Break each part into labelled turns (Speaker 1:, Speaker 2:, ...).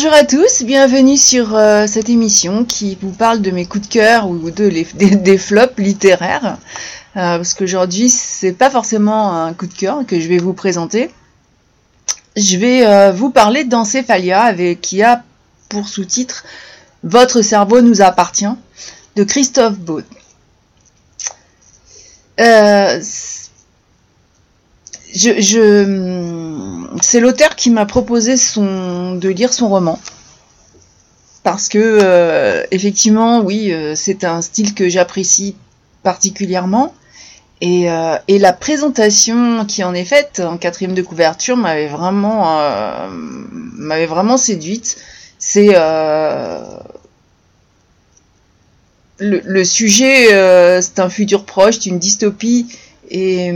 Speaker 1: Bonjour à tous, bienvenue sur euh, cette émission qui vous parle de mes coups de cœur ou de des, flops littéraires. Euh, parce qu'aujourd'hui, c'est pas forcément un coup de cœur que je vais vous présenter. Je vais euh, vous parler d'Encéphalia avec qui a pour sous-titre Votre cerveau nous appartient de Christophe Baud. je c'est l'auteur qui m'a proposé de lire son roman. Parce que, euh, effectivement, oui, euh, c'est un style que j'apprécie particulièrement. Et, euh, et, la présentation qui en est faite en quatrième de couverture m'avait vraiment, m'avait séduite. C'est le, le, sujet, c'est un futur proche, une dystopie, et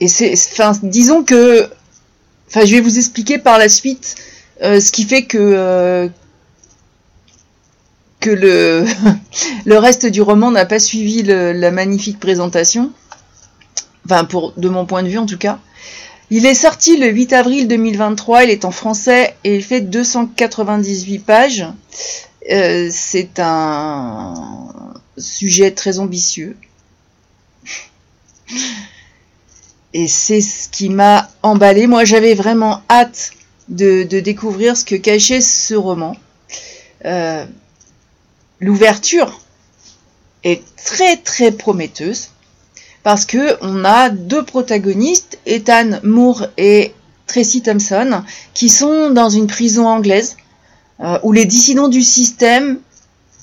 Speaker 1: Et c'est, enfin, disons que, enfin, je vais vous expliquer par la suite euh, ce qui fait que euh, que le le reste du roman n'a pas suivi la magnifique présentation. Enfin, pour de mon point de vue en tout cas. Il est sorti le 8 avril 2023. Il est en français et il fait 298 pages. Euh, c'est un sujet très ambitieux. Et c'est ce qui m'a emballé. Moi, j'avais vraiment hâte de, découvrir ce que cachait ce roman. Euh, l'ouverture est très très prometteuse parce que on a deux protagonistes, Ethan Moore et Tracy Thompson, qui sont dans une prison anglaise euh, où les dissidents du système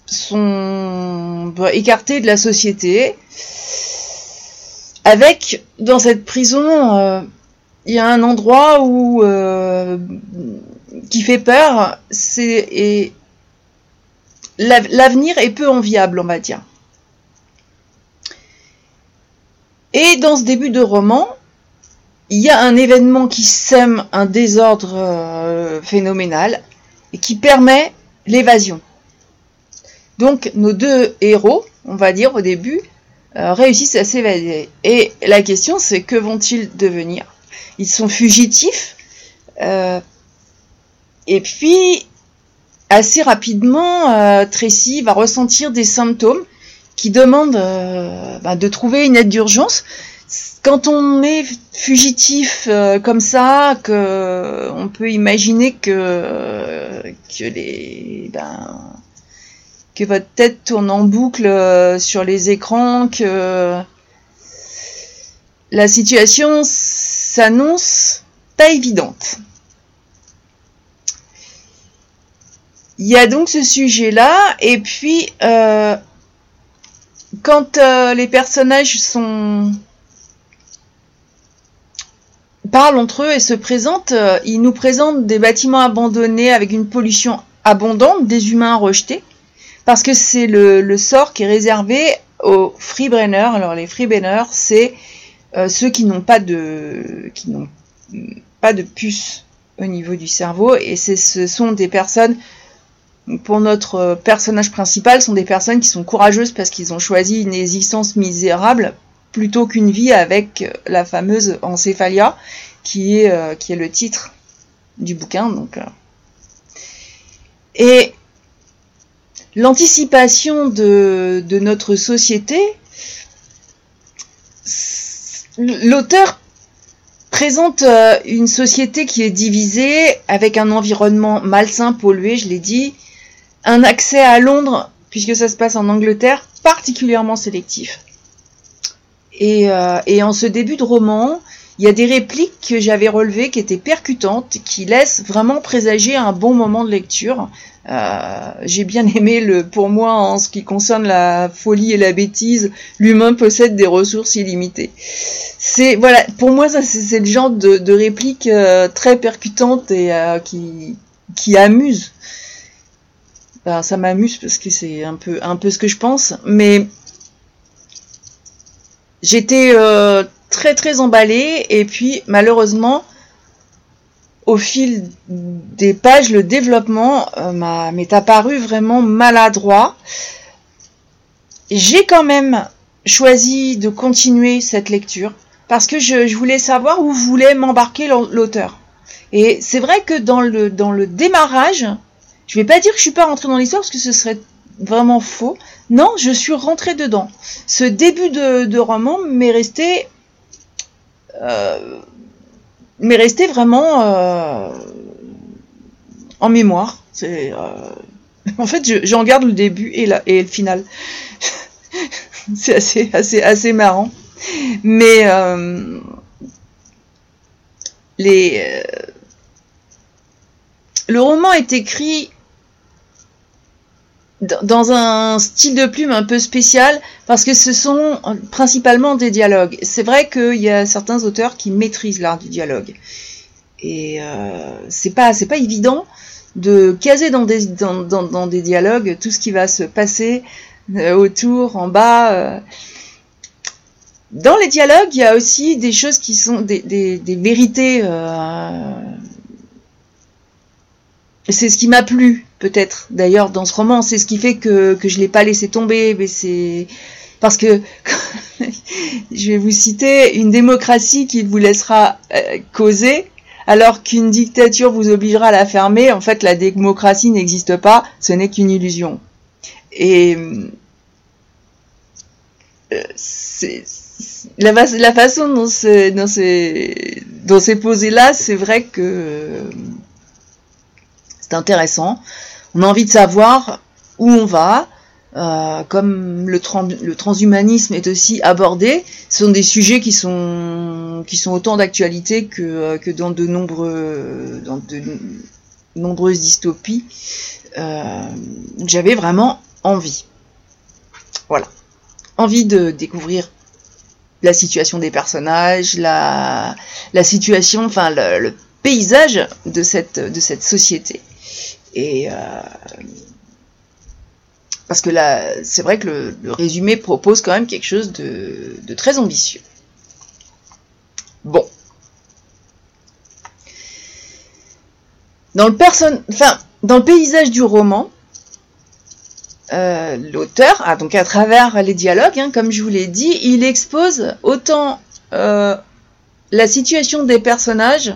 Speaker 1: sont écartés de la société avec, dans cette prison, euh, il y a un endroit où euh, qui fait peur, c'est et l'avenir est peu enviable, on va dire. Et dans ce début de roman, il y a un événement qui sème un désordre euh, phénoménal et qui permet l'évasion. Donc nos deux héros, on va dire au début, euh, réussissent à s'évader. Et la question, c'est que vont-ils devenir? Ils sont fugitifs. Euh, et puis, assez rapidement, euh, Tracy va ressentir des symptômes qui demandent bah, de trouver une aide d'urgence. Quand on est fugitif comme ça, que on peut imaginer que que les ben, que votre tête tourne en boucle euh, sur les écrans, que la situation s'annonce pas évidente. Il y a donc ce sujet-là, et puis euh, quand euh, les personnages sont parlent entre eux et se présentent, ils nous présentent des bâtiments abandonnés avec une pollution abondante, des humains rejetés parce que c'est le, sort qui est réservé aux freebrainers. Alors les freebrainers, c'est euh, ceux qui n'ont pas de qui n'ont pas de puce au niveau du cerveau et ce sont des personnes pour notre personnage principal sont des personnes qui sont courageuses parce qu'ils ont choisi une existence misérable plutôt qu'une vie avec la fameuse encéphalia qui est euh, qui est le titre du bouquin donc euh. et l'anticipation de, notre société, l'auteur présente euh, une société qui est divisée avec un environnement malsain, pollué, je l'ai dit, un accès à Londres, puisque ça se passe en Angleterre, particulièrement sélectif. Et, euh, et en ce début de roman, il y a des répliques que j'avais relevées qui étaient percutantes, qui laissent vraiment présager un bon moment de lecture. Euh, j'ai bien aimé le, pour moi, en ce qui concerne la folie et la bêtise, l'humain possède des ressources illimitées. C'est voilà, pour moi, ça c'est le genre de, de réplique euh, très percutante et euh, qui qui amuse. Ben, ça m'amuse parce que c'est un peu un peu ce que je pense, mais j'étais très très emballée et puis malheureusement au fil des pages, le développement euh, m'est apparu vraiment maladroit. J'ai quand même choisi de continuer cette lecture parce que je, voulais savoir où voulait m'embarquer l'auteur. Et c'est vrai que dans le, dans le démarrage, je vais pas dire que je suis pas rentrée dans l'histoire parce que ce serait vraiment faux. Non, je suis rentrée dedans. Ce début de, roman m'est resté, euh, m'est resté vraiment euh, en mémoire. Euh, en fait, j'en garde le début et, le final. c'est assez, assez, assez marrant. Mais le roman est écrit dans un style de plume un peu spécial parce que ce sont principalement des dialogues. C'est vrai qu'il y a certains auteurs qui maîtrisent l'art du dialogue et euh, c'est pas c'est pas évident de caser dans des dans, dans, des dialogues tout ce qui va se passer euh, autour, en bas. Euh. Dans les dialogues, il y a aussi des choses qui sont des, des, des vérités. Euh, c'est ce qui m'a plu, peut-être, d'ailleurs, dans ce roman. C'est ce qui fait que, que je ne l'ai pas laissé tomber. Mais c'est parce que je vais vous citer une démocratie qui vous laissera causer alors qu'une dictature vous obligera à la fermer. En fait, la démocratie n'existe pas, ce n'est qu'une illusion. Et euh, la, façon dont c'est posé là, c'est vrai que c'est intéressant. On a envie de savoir où on va. Euh, comme le, transhumanisme est aussi abordé, ce sont des sujets qui sont autant d'actualité que, euh, dans de nombreuses dystopies. Euh, J'avais vraiment envie. Voilà envie de découvrir la situation des personnages, la, situation, enfin le, paysage de cette société. Et euh, parce que là, c'est vrai que le, résumé propose quand même quelque chose de, très ambitieux. Bon. Dans le enfin, dans le paysage du roman, euh, l'auteur, ah, donc à travers les dialogues, hein, comme je vous l'ai dit, il expose autant euh, la situation des personnages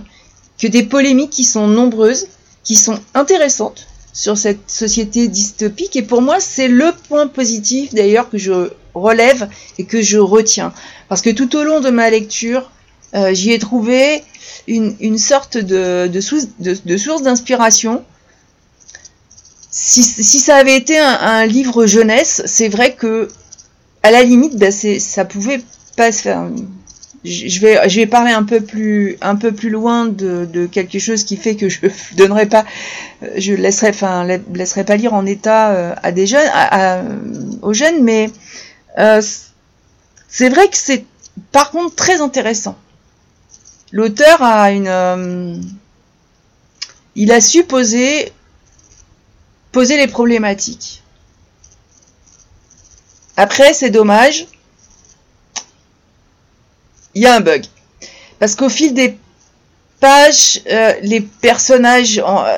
Speaker 1: que des polémiques qui sont nombreuses, qui sont intéressantes sur cette société dystopique. Et pour moi, c'est le point positif d'ailleurs que je relève et que je retiens. Parce que tout au long de ma lecture, euh, j'y ai trouvé une, sorte de, de source d'inspiration si, ça avait été un, livre jeunesse, c'est vrai que à la limite, bah, ça pouvait pas se faire. Je vais, je vais parler un peu plus, un peu plus loin de, quelque chose qui fait que je donnerai pas, je laisserai, enfin, laisserai pas lire en état euh, à des jeunes, aux jeunes, mais euh, c'est vrai que c'est, par contre, très intéressant. L'auteur a une, euh, il a su poser poser les problématiques. Après, c'est dommage. Il y a un bug. Parce qu'au fil des pages, euh, les personnages, euh,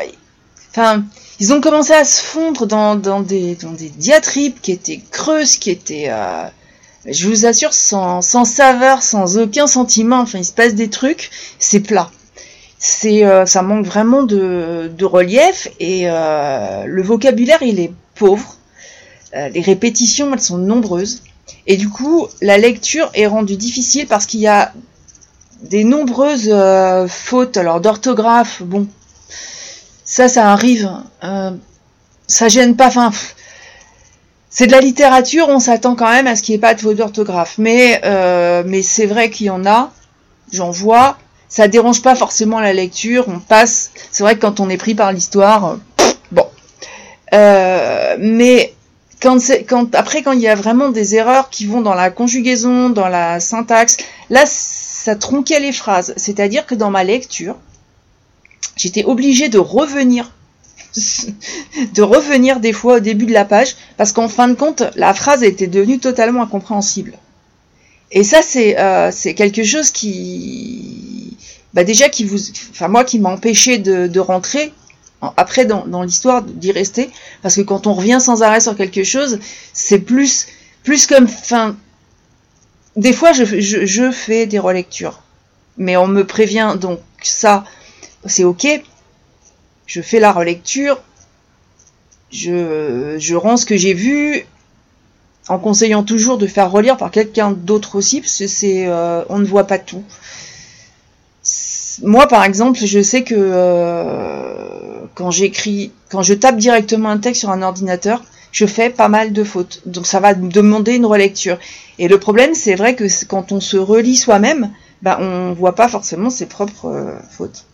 Speaker 1: enfin, ils ont commencé à se fondre dans, des, diatribes qui étaient creuses, qui étaient, euh, je vous assure, sans, saveur, sans aucun sentiment. Enfin, il se passe des trucs, c'est plat c'est ça manque vraiment de, relief et le vocabulaire il est pauvre. Les répétitions elles sont nombreuses et du coup la lecture est rendue difficile parce qu'il y a des nombreuses fautes alors d'orthographe bon ça ça arrive ça gêne pas enfin c'est de la littérature on s'attend quand même à ce qu'il n'y ait pas de fautes d'orthographe mais mais c'est vrai qu'il y en a j'en vois ça dérange pas forcément la lecture, on passe. C'est vrai que quand on est pris par l'histoire, bon. Euh, mais quand quand après quand il y a vraiment des erreurs qui vont dans la conjugaison, dans la syntaxe, là ça tronquait les phrases. C'est-à-dire que dans ma lecture, j'étais obligée de revenir de revenir des fois au début de la page parce qu'en fin de compte la phrase était devenue totalement incompréhensible. Et ça c'est euh, quelque chose qui bah déjà qui vous, enfin moi qui m'a empêché de, rentrer après dans, l'histoire d'y rester, parce que quand on revient sans arrêt sur quelque chose, c'est plus plus comme, enfin, des fois, je, fais des relectures. Mais on me prévient, donc ça, c'est ok. Je fais la relecture. Je, je rends ce que j'ai vu en conseillant toujours de faire relire par quelqu'un d'autre aussi, parce que c'est, euh, on ne voit pas tout. Moi, par exemple, je sais que euh, quand j'écris, quand je tape directement un texte sur un ordinateur, je fais pas mal de fautes. Donc ça va demander une relecture. Et le problème, c'est vrai que quand on se relit soi-même, ben, on voit pas forcément ses propres euh, fautes.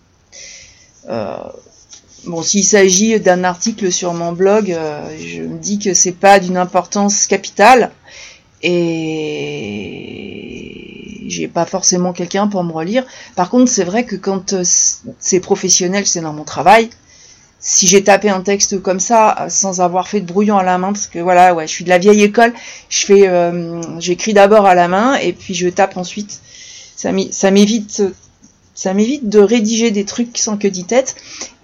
Speaker 1: Euh, bon, s'il s'agit d'un article sur mon blog, euh, je me dis que c'est pas d'une importance capitale et j'ai pas forcément quelqu'un pour me relire. Par contre, c'est vrai que quand c'est professionnel, c'est dans mon travail, si j'ai tapé un texte comme ça euh, sans avoir fait de brouillon à la main parce que voilà ouais je suis de la vieille école je fais euh, j'écris d'abord à la main et puis je tape ensuite. Ça m'évite ça m'évite de rédiger des trucs sans que dit tête.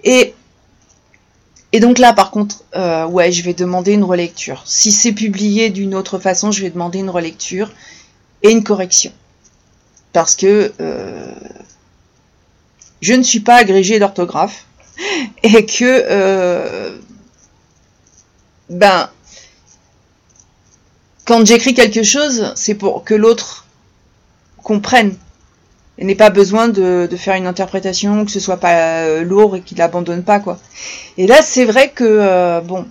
Speaker 1: Et et donc là par contre euh, ouais je vais demander une relecture. Si c'est publié d'une autre façon je vais demander une relecture et une correction parce que je ne suis pas agrégé d'orthographe et que euh, ben quand j'écris quelque chose, c'est pour que l'autre comprenne et n'ait pas besoin de, faire une interprétation, que ce soit pas euh, lourd et qu'il n'abandonne pas quoi. Et là, c'est vrai que euh, bon,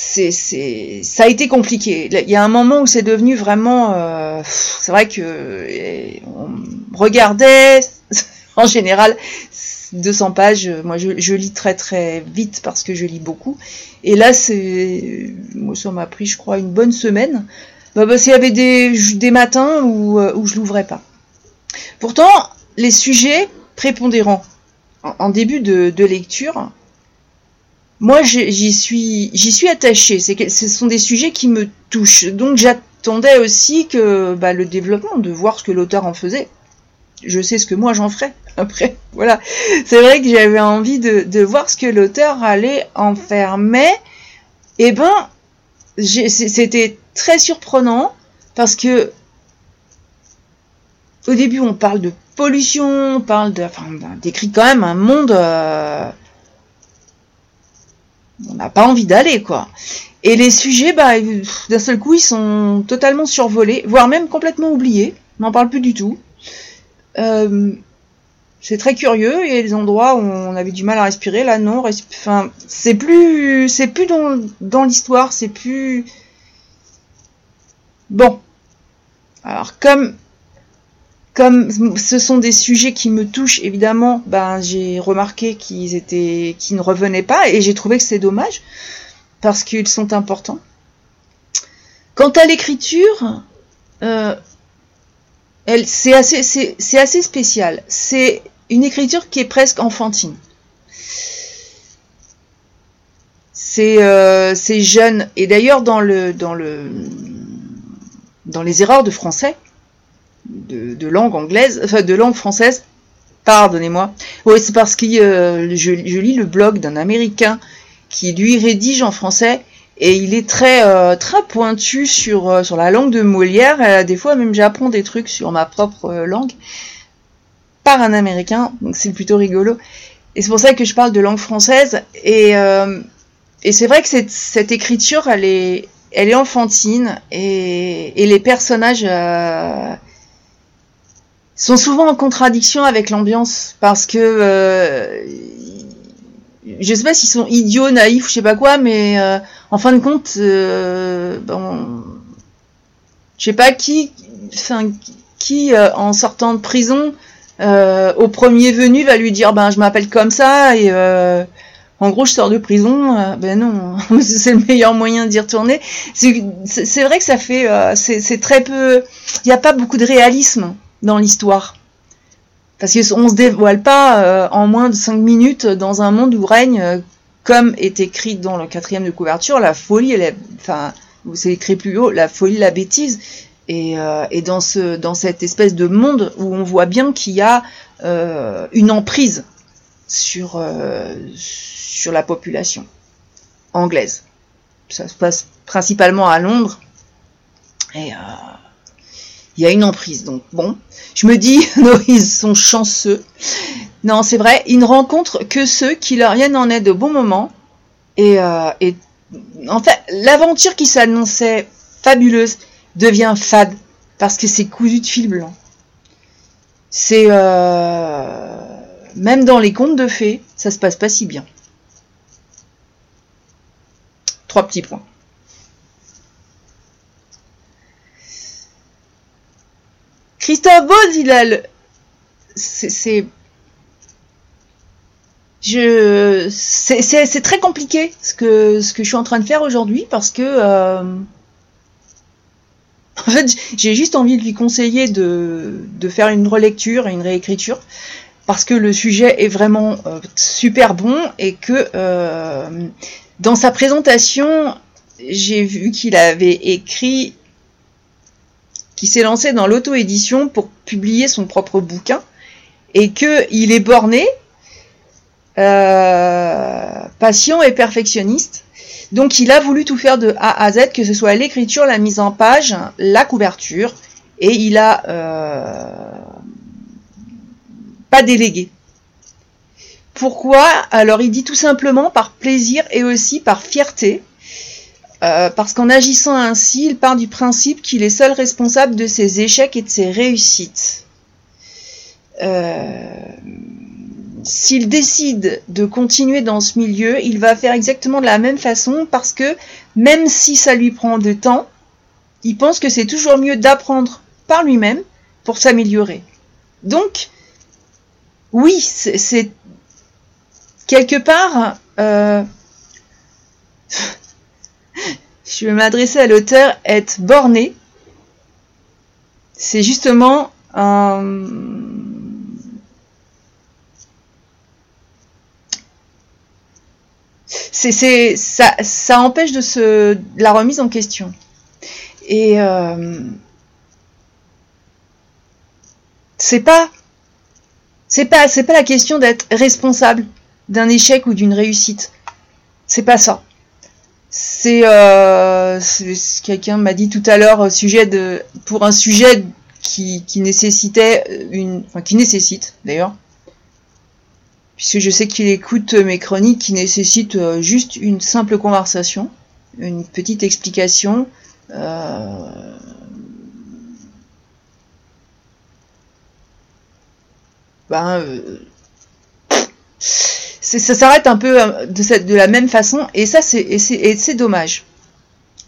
Speaker 1: c'est c'est ça a été compliqué. Il y a un moment où c'est devenu vraiment, c'est vrai que on regardait en général 200 pages, moi je, lis très très vite parce que je lis beaucoup. Et là, c'est, moi ça m'a pris, je crois, une bonne semaine. Bah, parce qu'il y avait des, des matins où, euh, où je l'ouvrais pas. Pourtant, les sujets prépondérants en, début de, lecture, moi j'y suis, j'y suis attachée. Ce sont des sujets qui me touchent. Donc j'attendais aussi que bah, le développement, de voir ce que l'auteur en faisait je sais ce que moi j'en ferai après. Voilà. C'est vrai que j'avais envie de, voir ce que l'auteur allait en faire. Mais, eh ben, c'était très surprenant parce que au début on parle de pollution, on parle de, enfin, décrit quand même un monde. Euh, on n'a pas envie d'aller quoi. Et les sujets, bah, d'un seul coup, ils sont totalement survolés, voire même complètement oubliés. On n'en parle plus du tout. Euh, c'est très curieux. Il y a des endroits où on avait du mal à respirer. Là, non. Enfin, c'est plus, c'est plus dans, dans l'histoire. C'est plus. Bon. Alors, comme, comme ce sont des sujets qui me touchent, évidemment, ben, j'ai remarqué qu'ils étaient, qu'ils ne revenaient pas, et j'ai trouvé que c'est dommage parce qu'ils sont importants. Quant à l'écriture, euh, c'est assez, c'est assez spécial. C'est une écriture qui est presque enfantine. C'est euh, jeune. Et d'ailleurs, dans le, dans le, dans les erreurs de français, de, langue anglaise, enfin de langue française, pardonnez-moi. Oui, c'est parce que euh, je, lis le blog d'un Américain qui lui rédige en français et il est très euh, très pointu sur euh, sur la langue de Molière. Des fois même j'apprends des trucs sur ma propre langue par un Américain, donc c'est plutôt rigolo. Et c'est pour ça que je parle de langue française. Et et c'est vrai que cette, cette écriture, elle est elle est enfantine et, et les personnages sont souvent en contradiction avec l'ambiance parce que je sais pas s'ils sont idiots, naïfs, je sais pas quoi, mais euh, en fin de compte, euh, bon, je sais pas qui, qui euh, en sortant de prison, au premier venu va lui dire, ben je m'appelle comme ça et en gros je sors de prison, ben non, c'est le meilleur moyen d'y retourner. C'est vrai que ça fait, c'est très peu, il n'y a pas beaucoup de réalisme dans l'histoire. Parce qu'on se dévoile pas euh, en moins de 5 minutes dans un monde où règne, euh, comme est écrit dans le quatrième de couverture, la folie, elle est, enfin, c'est écrit plus haut, la folie, la bêtise. Et, euh, et, dans, ce, dans cette espèce de monde où on voit bien qu'il y a une emprise sur, sur la population anglaise. Ça se passe principalement à Londres. Et il y a une emprise. Donc bon, je me dis, ils sont chanceux. Non, c'est vrai, ils ne rencontrent que ceux qui leur viennent en aide au bon moment. Et, euh, en fait, l'aventure qui s'annonçait fabuleuse devient fade parce que c'est cousu de fil blanc. C'est euh, même dans les contes de fées, ça se passe pas si bien. Trois petits points. Christophe le... C'est... Très compliqué ce que, je suis en train de faire aujourd'hui parce que... Euh, en fait, j'ai juste envie de lui conseiller de, de, faire une relecture et une réécriture parce que le sujet est vraiment euh, super bon et que euh, dans sa présentation, j'ai vu qu'il avait écrit qui s'est lancé dans l'auto-édition pour publier son propre bouquin et qu'il est borné, euh, patient et perfectionniste. Donc il a voulu tout faire de A à Z, que ce soit l'écriture, la mise en page, la couverture, et il a euh, pas délégué. Pourquoi? Alors il dit tout simplement par plaisir et aussi par fierté, euh, parce qu'en agissant ainsi, il part du principe qu'il est seul responsable de ses échecs et de ses réussites. Euh, s'il décide de continuer dans ce milieu, il va faire exactement de la même façon parce que même si ça lui prend de temps, il pense que c'est toujours mieux d'apprendre par lui-même pour s'améliorer. Donc, oui, c'est quelque part, euh, je vais m'adresser à l'auteur, être borné, c'est justement un... c'est, ça, ça empêche de, se, la remise en question. Et euh, c'est pas c'est pas c'est pas la question d'être responsable d'un échec ou d'une réussite. C'est pas ça. C'est euh, quelqu'un m'a dit tout à l'heure sujet de pour un sujet qui, qui nécessitait une enfin qui nécessite d'ailleurs puisque je sais qu'il écoute mes chroniques qui nécessitent euh, juste une simple conversation, une petite explication. Euh, ben, euh, ça s'arrête un peu euh, de, cette, de la même façon et ça c'est dommage.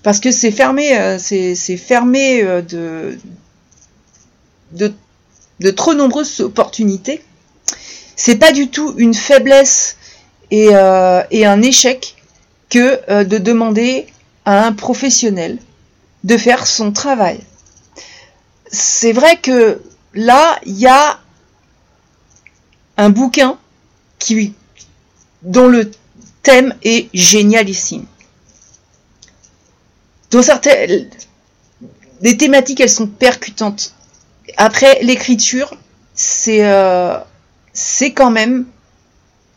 Speaker 1: Parce que c'est fermé euh, c'est fermé euh, de, de, de trop nombreuses opportunités. C'est pas du tout une faiblesse et, et un échec que de demander à un professionnel de faire son travail. C'est vrai que là il y a un bouquin qui dont le thème est génialissime. Dans certaines, les thématiques, elles sont percutantes. Après, l'écriture, c'est euh, c'est quand même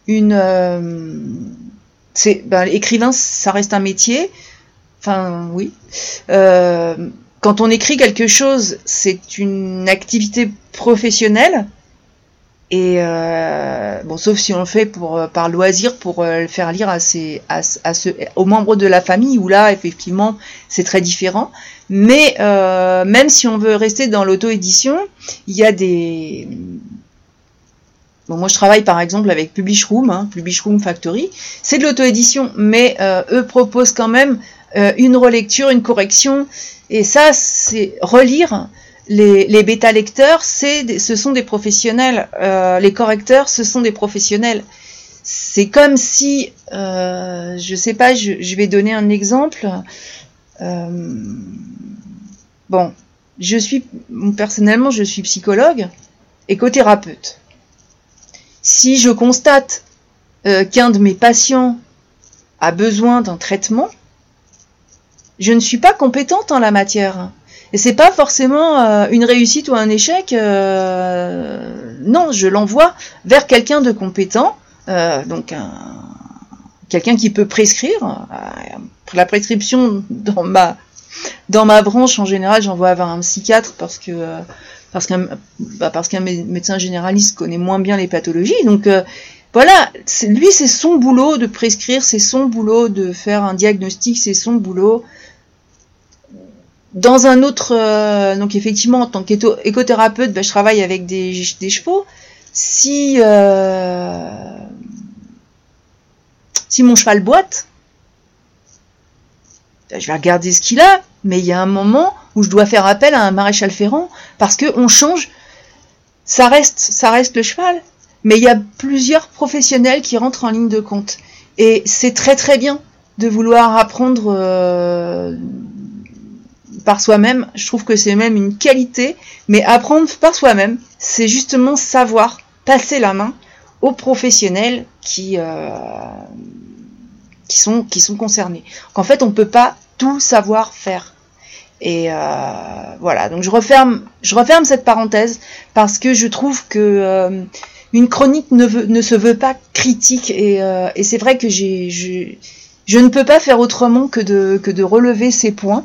Speaker 1: une. Euh, c'est ben, écrivain, ça reste un métier. Enfin, oui. Euh, quand on écrit quelque chose, c'est une activité professionnelle. Et euh, bon, sauf si on le fait pour euh, par loisir pour euh, le faire lire à ses, à, aux membres de la famille, où là effectivement c'est très différent. Mais même si on veut rester dans l'auto-édition, il y a des Bon, moi je travaille par exemple avec Publish Room, hein, Publish Room Factory. C'est de l'auto-édition, mais eux proposent quand même une relecture, une correction. Et ça, c'est relire les, bêta lecteurs, c'est, ce sont des professionnels. Euh, les correcteurs, ce sont des professionnels. C'est comme si, euh, je sais pas, je, vais donner un exemple. Euh, bon, je suis personnellement, je suis psychologue, écothérapeute. Si je constate qu'un de mes patients a besoin d'un traitement, je ne suis pas compétente en la matière. Et c'est pas forcément euh, une réussite ou un échec. Euh, non, je l'envoie vers quelqu'un de compétent, euh, donc quelqu'un qui peut prescrire. la prescription dans ma dans ma branche, en général, j'envoie avoir un psychiatre parce que parce qu'un bah, parce qu'un médecin généraliste connaît moins bien les pathologies. Donc voilà, lui c'est son boulot de prescrire, c'est son boulot de faire un diagnostic, c'est son boulot. Dans un autre, donc effectivement en tant qu'écothérapeute, bah, je travaille avec des, chevaux. Si si mon cheval boite, ben, je vais regarder ce qu'il a, mais il y a un moment où je dois faire appel à un maréchal ferrant parce qu'on change. Ça reste, ça reste le cheval, mais il y a plusieurs professionnels qui rentrent en ligne de compte. Et c'est très très bien de vouloir apprendre euh, par soi-même. Je trouve que c'est même une qualité, mais apprendre par soi-même, c'est justement savoir passer la main aux professionnels qui, euh, qui, sont, qui sont concernés. En fait, on ne peut pas tout savoir faire. Et euh, voilà, donc je referme, je referme cette parenthèse parce que je trouve que euh, une chronique ne, se veut pas critique et, c'est vrai que je, je, ne peux pas faire autrement que de, que de relever ces points.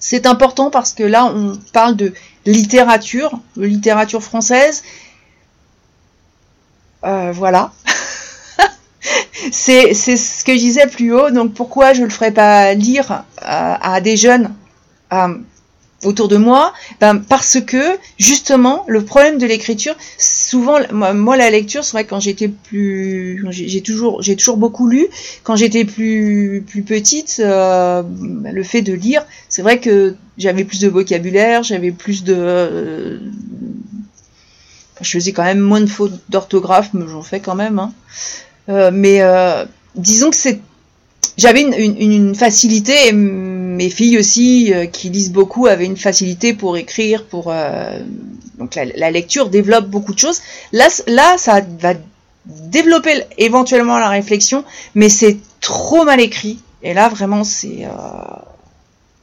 Speaker 1: C'est important parce que là, on parle de littérature, de littérature française, euh, voilà. c'est ce que je disais plus haut. Donc pourquoi je ne le ferais pas lire euh, à des jeunes euh, autour de moi? Ben, Parce que justement, le problème de l'écriture, souvent, moi, la lecture, c'est vrai quand j'étais plus... J'ai toujours, beaucoup lu. Quand j'étais plus, plus petite, le fait de lire, c'est vrai que j'avais plus de vocabulaire, j'avais plus de je faisais quand même moins de fautes d'orthographe, mais j'en fais quand même. Hein. Euh, mais euh, disons que c'est, j'avais une, facilité, mes filles aussi, euh, qui lisent beaucoup, avaient une facilité pour écrire, pour donc la, lecture développe beaucoup de choses. Là, ça va développer éventuellement la réflexion, mais c'est trop mal écrit. Et là, vraiment, c'est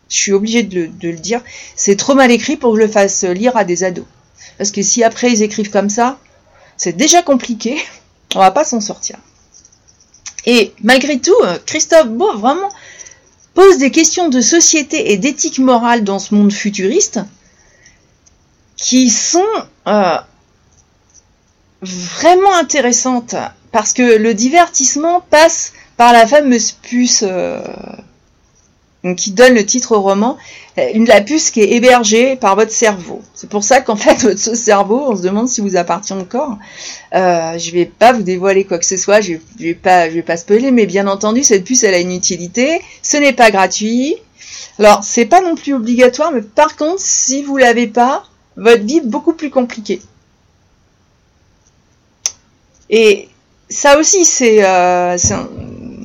Speaker 1: je suis obligée de, de, le dire, c'est trop mal écrit pour que je le fasse lire à des ados. Parce que si après ils écrivent comme ça, c'est déjà compliqué, on va pas s'en sortir. Et malgré tout, euh, Christophe Beau vraiment pose des questions de société et d'éthique morale dans ce monde futuriste qui sont euh, vraiment intéressantes parce que le divertissement passe par la fameuse puce euh, qui donne le titre au roman, euh, une la puce qui est hébergée par votre cerveau. C'est pour ça qu'en fait votre cerveau, on se demande si vous appartient encore. Euh, je vais pas vous dévoiler quoi que ce soit, je, je vais pas, vais pas spoiler, mais bien entendu cette puce elle a une utilité. Ce n'est pas gratuit. Alors c'est pas non plus obligatoire, mais par contre si vous l'avez pas, votre vie est beaucoup plus compliquée. Et ça aussi c'est euh,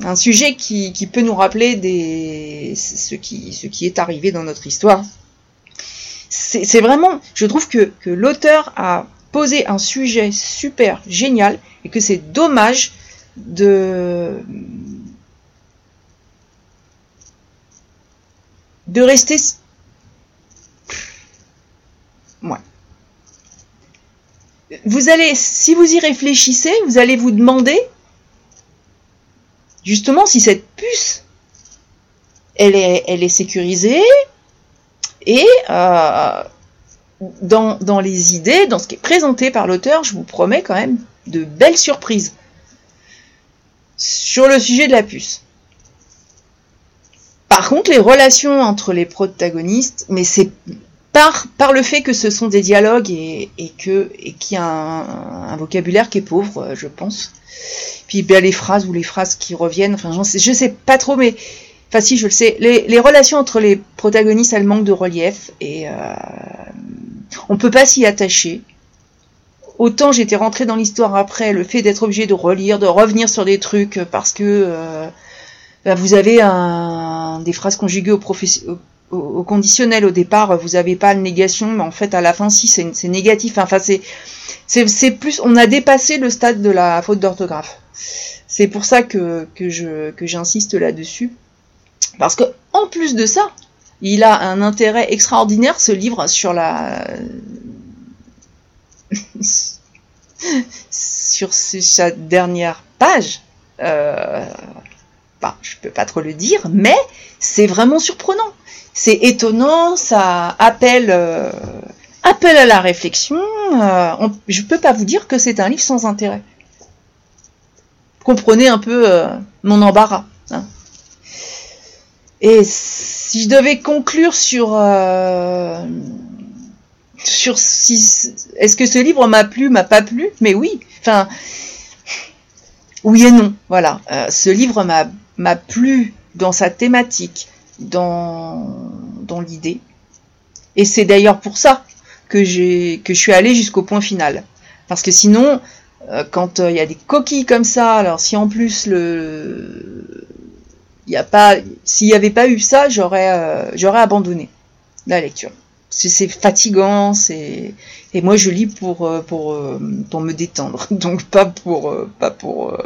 Speaker 1: un sujet qui, peut nous rappeler des, ce, qui, ce qui est arrivé dans notre histoire. C'est vraiment, je trouve que, que l'auteur a posé un sujet super génial et que c'est dommage de de rester ouais. Vous allez, si vous y réfléchissez, vous allez vous demander justement si cette puce, elle est, sécurisée et euh, dans les idées, dans ce qui est présenté par l'auteur, je vous promets quand même de belles surprises sur le sujet de la puce. Par contre, les relations entre les protagonistes, mais c'est par, par le fait que ce sont des dialogues et, et que et qu'il y a un, vocabulaire qui est pauvre, je pense. Puis bien les phrases ou les phrases qui reviennent, enfin je sais, je sais pas trop, mais enfin si je le sais, les, les relations entre les protagonistes elles manquent de relief et euh, on peut pas s'y attacher. Autant j'étais rentrée dans l'histoire après, le fait d'être obligé de relire, de revenir sur des trucs parce que euh, bah, vous avez des phrases conjuguées au, au, conditionnel au départ, vous avez pas de négation, mais en fait à la fin si c'est négatif. Enfin c'est plus, on a dépassé le stade de la faute d'orthographe. C'est pour ça que, que j'insiste là-dessus, parce que en plus de ça, il a un intérêt extraordinaire ce livre sur la sur sa dernière page. Euh, bah, je peux pas trop le dire, mais c'est vraiment surprenant. C'est étonnant, ça appelle, euh, à la réflexion. Euh, je ne peux pas vous dire que c'est un livre sans intérêt. Comprenez un peu euh, mon embarras. Hein. Et si je devais conclure sur sur si est-ce que ce livre m'a plu, m'a pas plu, mais oui. Enfin, oui et non. Voilà, ce livre m'a plu dans sa thématique, dans, dans l'idée. Et c'est d'ailleurs pour ça que, que je suis allée jusqu'au point final. Parce que sinon, euh, quand euh, il y a des coquilles comme ça, alors si en plus le, il y a pas, s'il n'y avait pas eu ça, j'aurais, euh, j'aurais abandonné la lecture. C'est, fatigant, c'est, et moi je lis pour, pour, pour me détendre, donc pas pour, pas pour,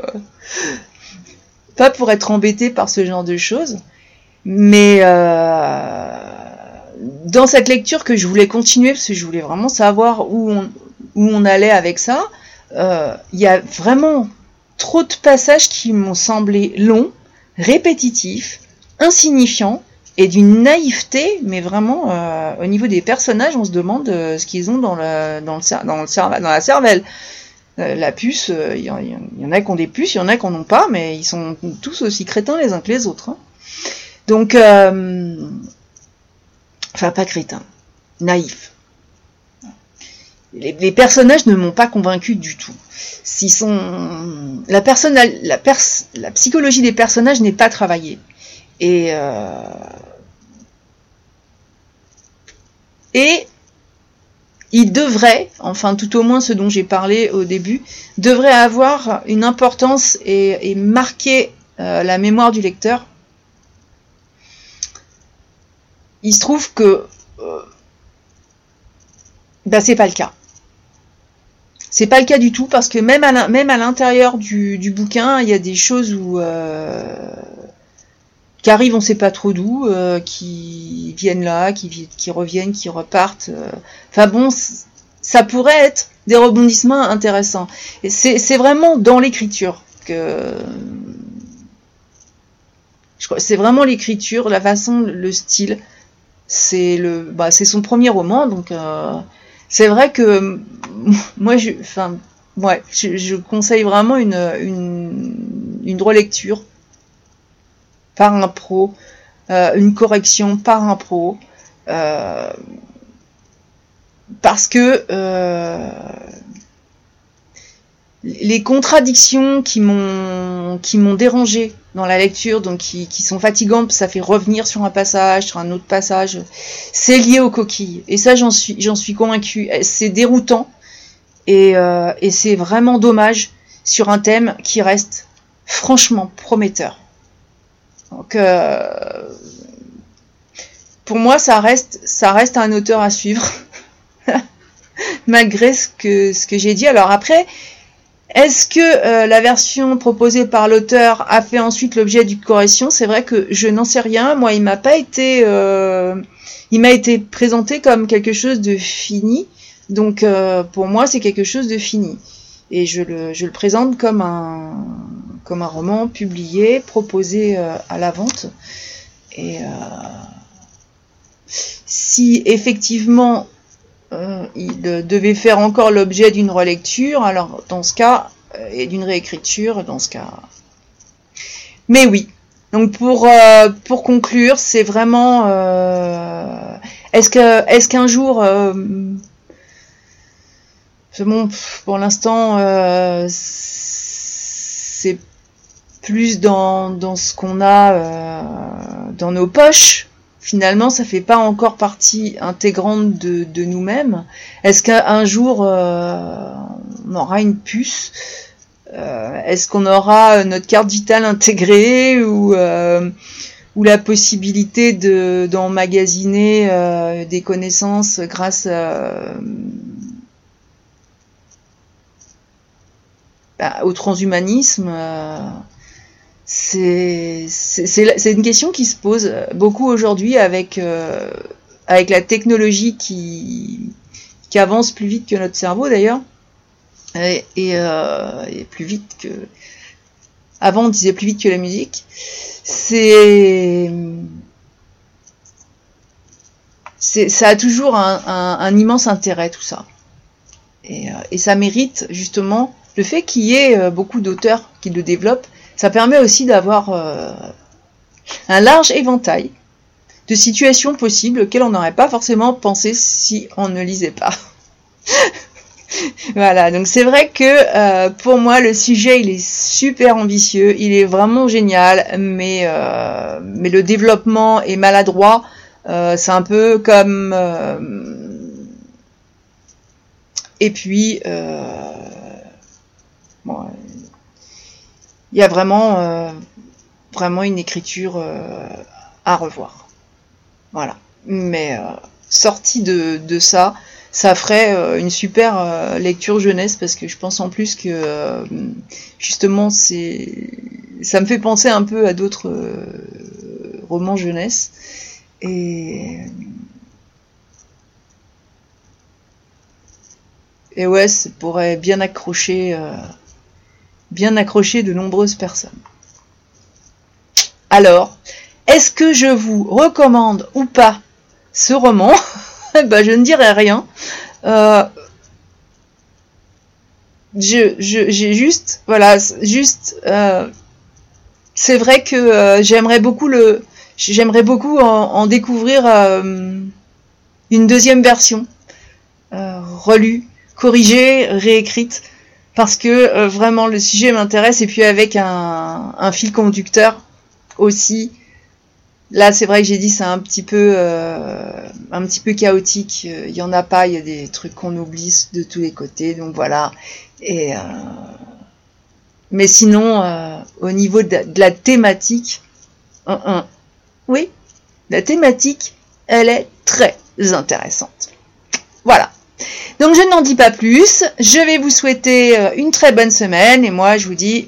Speaker 1: pas pour être embêté par ce genre de choses. Mais euh, dans cette lecture que je voulais continuer, parce que je voulais vraiment savoir où on, où on allait avec ça, euh, il y a vraiment trop de passages qui m'ont semblé longs, répétitifs, insignifiants et d'une naïveté, mais vraiment euh, au niveau des personnages, on se demande ce qu'ils ont dans, le, dans, le, dans, dans la cervelle. la puce, il y, en a qui ont des puces, il y en a qui n'en ont pas, mais ils sont tous aussi crétins les uns que les autres. Hein. Donc, euh, enfin pas crétin, naïf. Les, personnages ne m'ont pas convaincu du tout. La, psychologie des personnages n'est pas travaillée. Et euh, il devrait, enfin tout au moins ce dont j'ai parlé au début, devrait avoir une importance et, marquer euh, la mémoire du lecteur il se trouve que bah, c'est pas le cas. C'est pas le cas du tout parce que même à l'intérieur du, bouquin, il y a des choses où euh, qui arrivent, on sait pas trop d'où, euh, qui viennent là, qui, qui reviennent, qui repartent. Enfin bon, ça pourrait être des rebondissements intéressants. Et c'est vraiment dans l'écriture que c'est vraiment l'écriture, la façon, le style c'est le, bah, c'est son premier roman, donc euh, c'est vrai que moi, je, enfin, ouais, je, conseille vraiment une, une, une relecture par un pro, euh, une correction par un pro, euh, parce que les contradictions qui m'ont qui dérangé dans la lecture, donc qui, sont fatigantes, ça fait revenir sur un passage, sur un autre passage, c'est lié aux coquilles. Et ça, j'en suis j'en convaincue. C'est déroutant et, euh, et c'est vraiment dommage sur un thème qui reste franchement prometteur. Donc euh, pour moi, ça reste un auteur à suivre. malgré ce que j'ai dit. Alors après, est-ce que euh, la version proposée par l'auteur a fait ensuite l'objet d'une correction? C'est vrai que je n'en sais rien. Moi, il m'a pas été, euh, il m'a été présenté comme quelque chose de fini. Donc, euh, pour moi, c'est quelque chose de fini. Et je le, je le présente comme un, comme un roman publié, proposé à la vente. Et si effectivement euh, il devait faire encore l'objet d'une relecture, alors dans ce cas, euh, et d'une réécriture, dans ce cas. Mais oui. Donc pour, euh, pour conclure, c'est vraiment est-ce que est-ce qu'un jour bon, pour l'instant c'est plus dans, dans ce qu'on a dans nos poches finalement, ça fait pas encore partie intégrante de, nous-mêmes. Est-ce qu'un jour, euh, on aura une puce euh, Est-ce qu'on aura notre carte vitale intégrée ou, euh, ou la possibilité d'emmagasiner des connaissances grâce bah, au transhumanisme c'est une question qui se pose beaucoup aujourd'hui avec, euh, avec la technologie qui, qui avance plus vite que notre cerveau d'ailleurs. Et, euh, et, plus vite que. Avant on disait plus vite que la musique. C'est. ça a toujours un, immense intérêt tout ça. Et, et, ça mérite justement le fait qu'il y ait beaucoup d'auteurs qui le développent. Ça permet aussi d'avoir un large éventail de situations possibles auxquelles on n'aurait pas forcément pensé si on ne lisait pas. voilà, donc c'est vrai que euh, pour moi le sujet il est super ambitieux, il est vraiment génial, mais, euh, mais le développement est maladroit. Euh, c'est un peu comme et puis bon, il y a vraiment vraiment une écriture à revoir. Voilà. Mais sorti de, ça, ça ferait euh, une super euh, lecture jeunesse parce que je pense en plus que euh, justement c'est ça me fait penser un peu à d'autres romans jeunesse et et ouais ça pourrait bien accrocher bien accrocher de nombreuses personnes alors est-ce que je vous recommande ou pas ce roman bah, je ne dirai rien. Euh, j'ai juste, voilà, juste, euh, c'est vrai que euh, j'aimerais beaucoup le, j'aimerais beaucoup en, découvrir une deuxième version, relue, corrigée, réécrite, parce que vraiment le sujet m'intéresse et puis avec un, un fil conducteur aussi Là, c'est vrai que j'ai dit c'est un petit peu, euh, un petit peu chaotique. Il y en a pas, il y a des trucs qu'on oublie de tous les côtés. Donc voilà. Et euh, mais sinon, euh, au niveau de, la thématique, oui, la thématique, elle est très intéressante. Voilà. Donc je n'en dis pas plus. Je vais vous souhaiter une très bonne semaine et moi je vous dis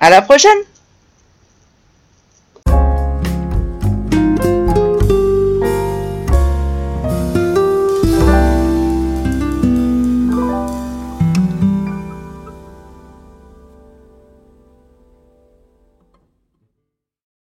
Speaker 1: à la prochaine.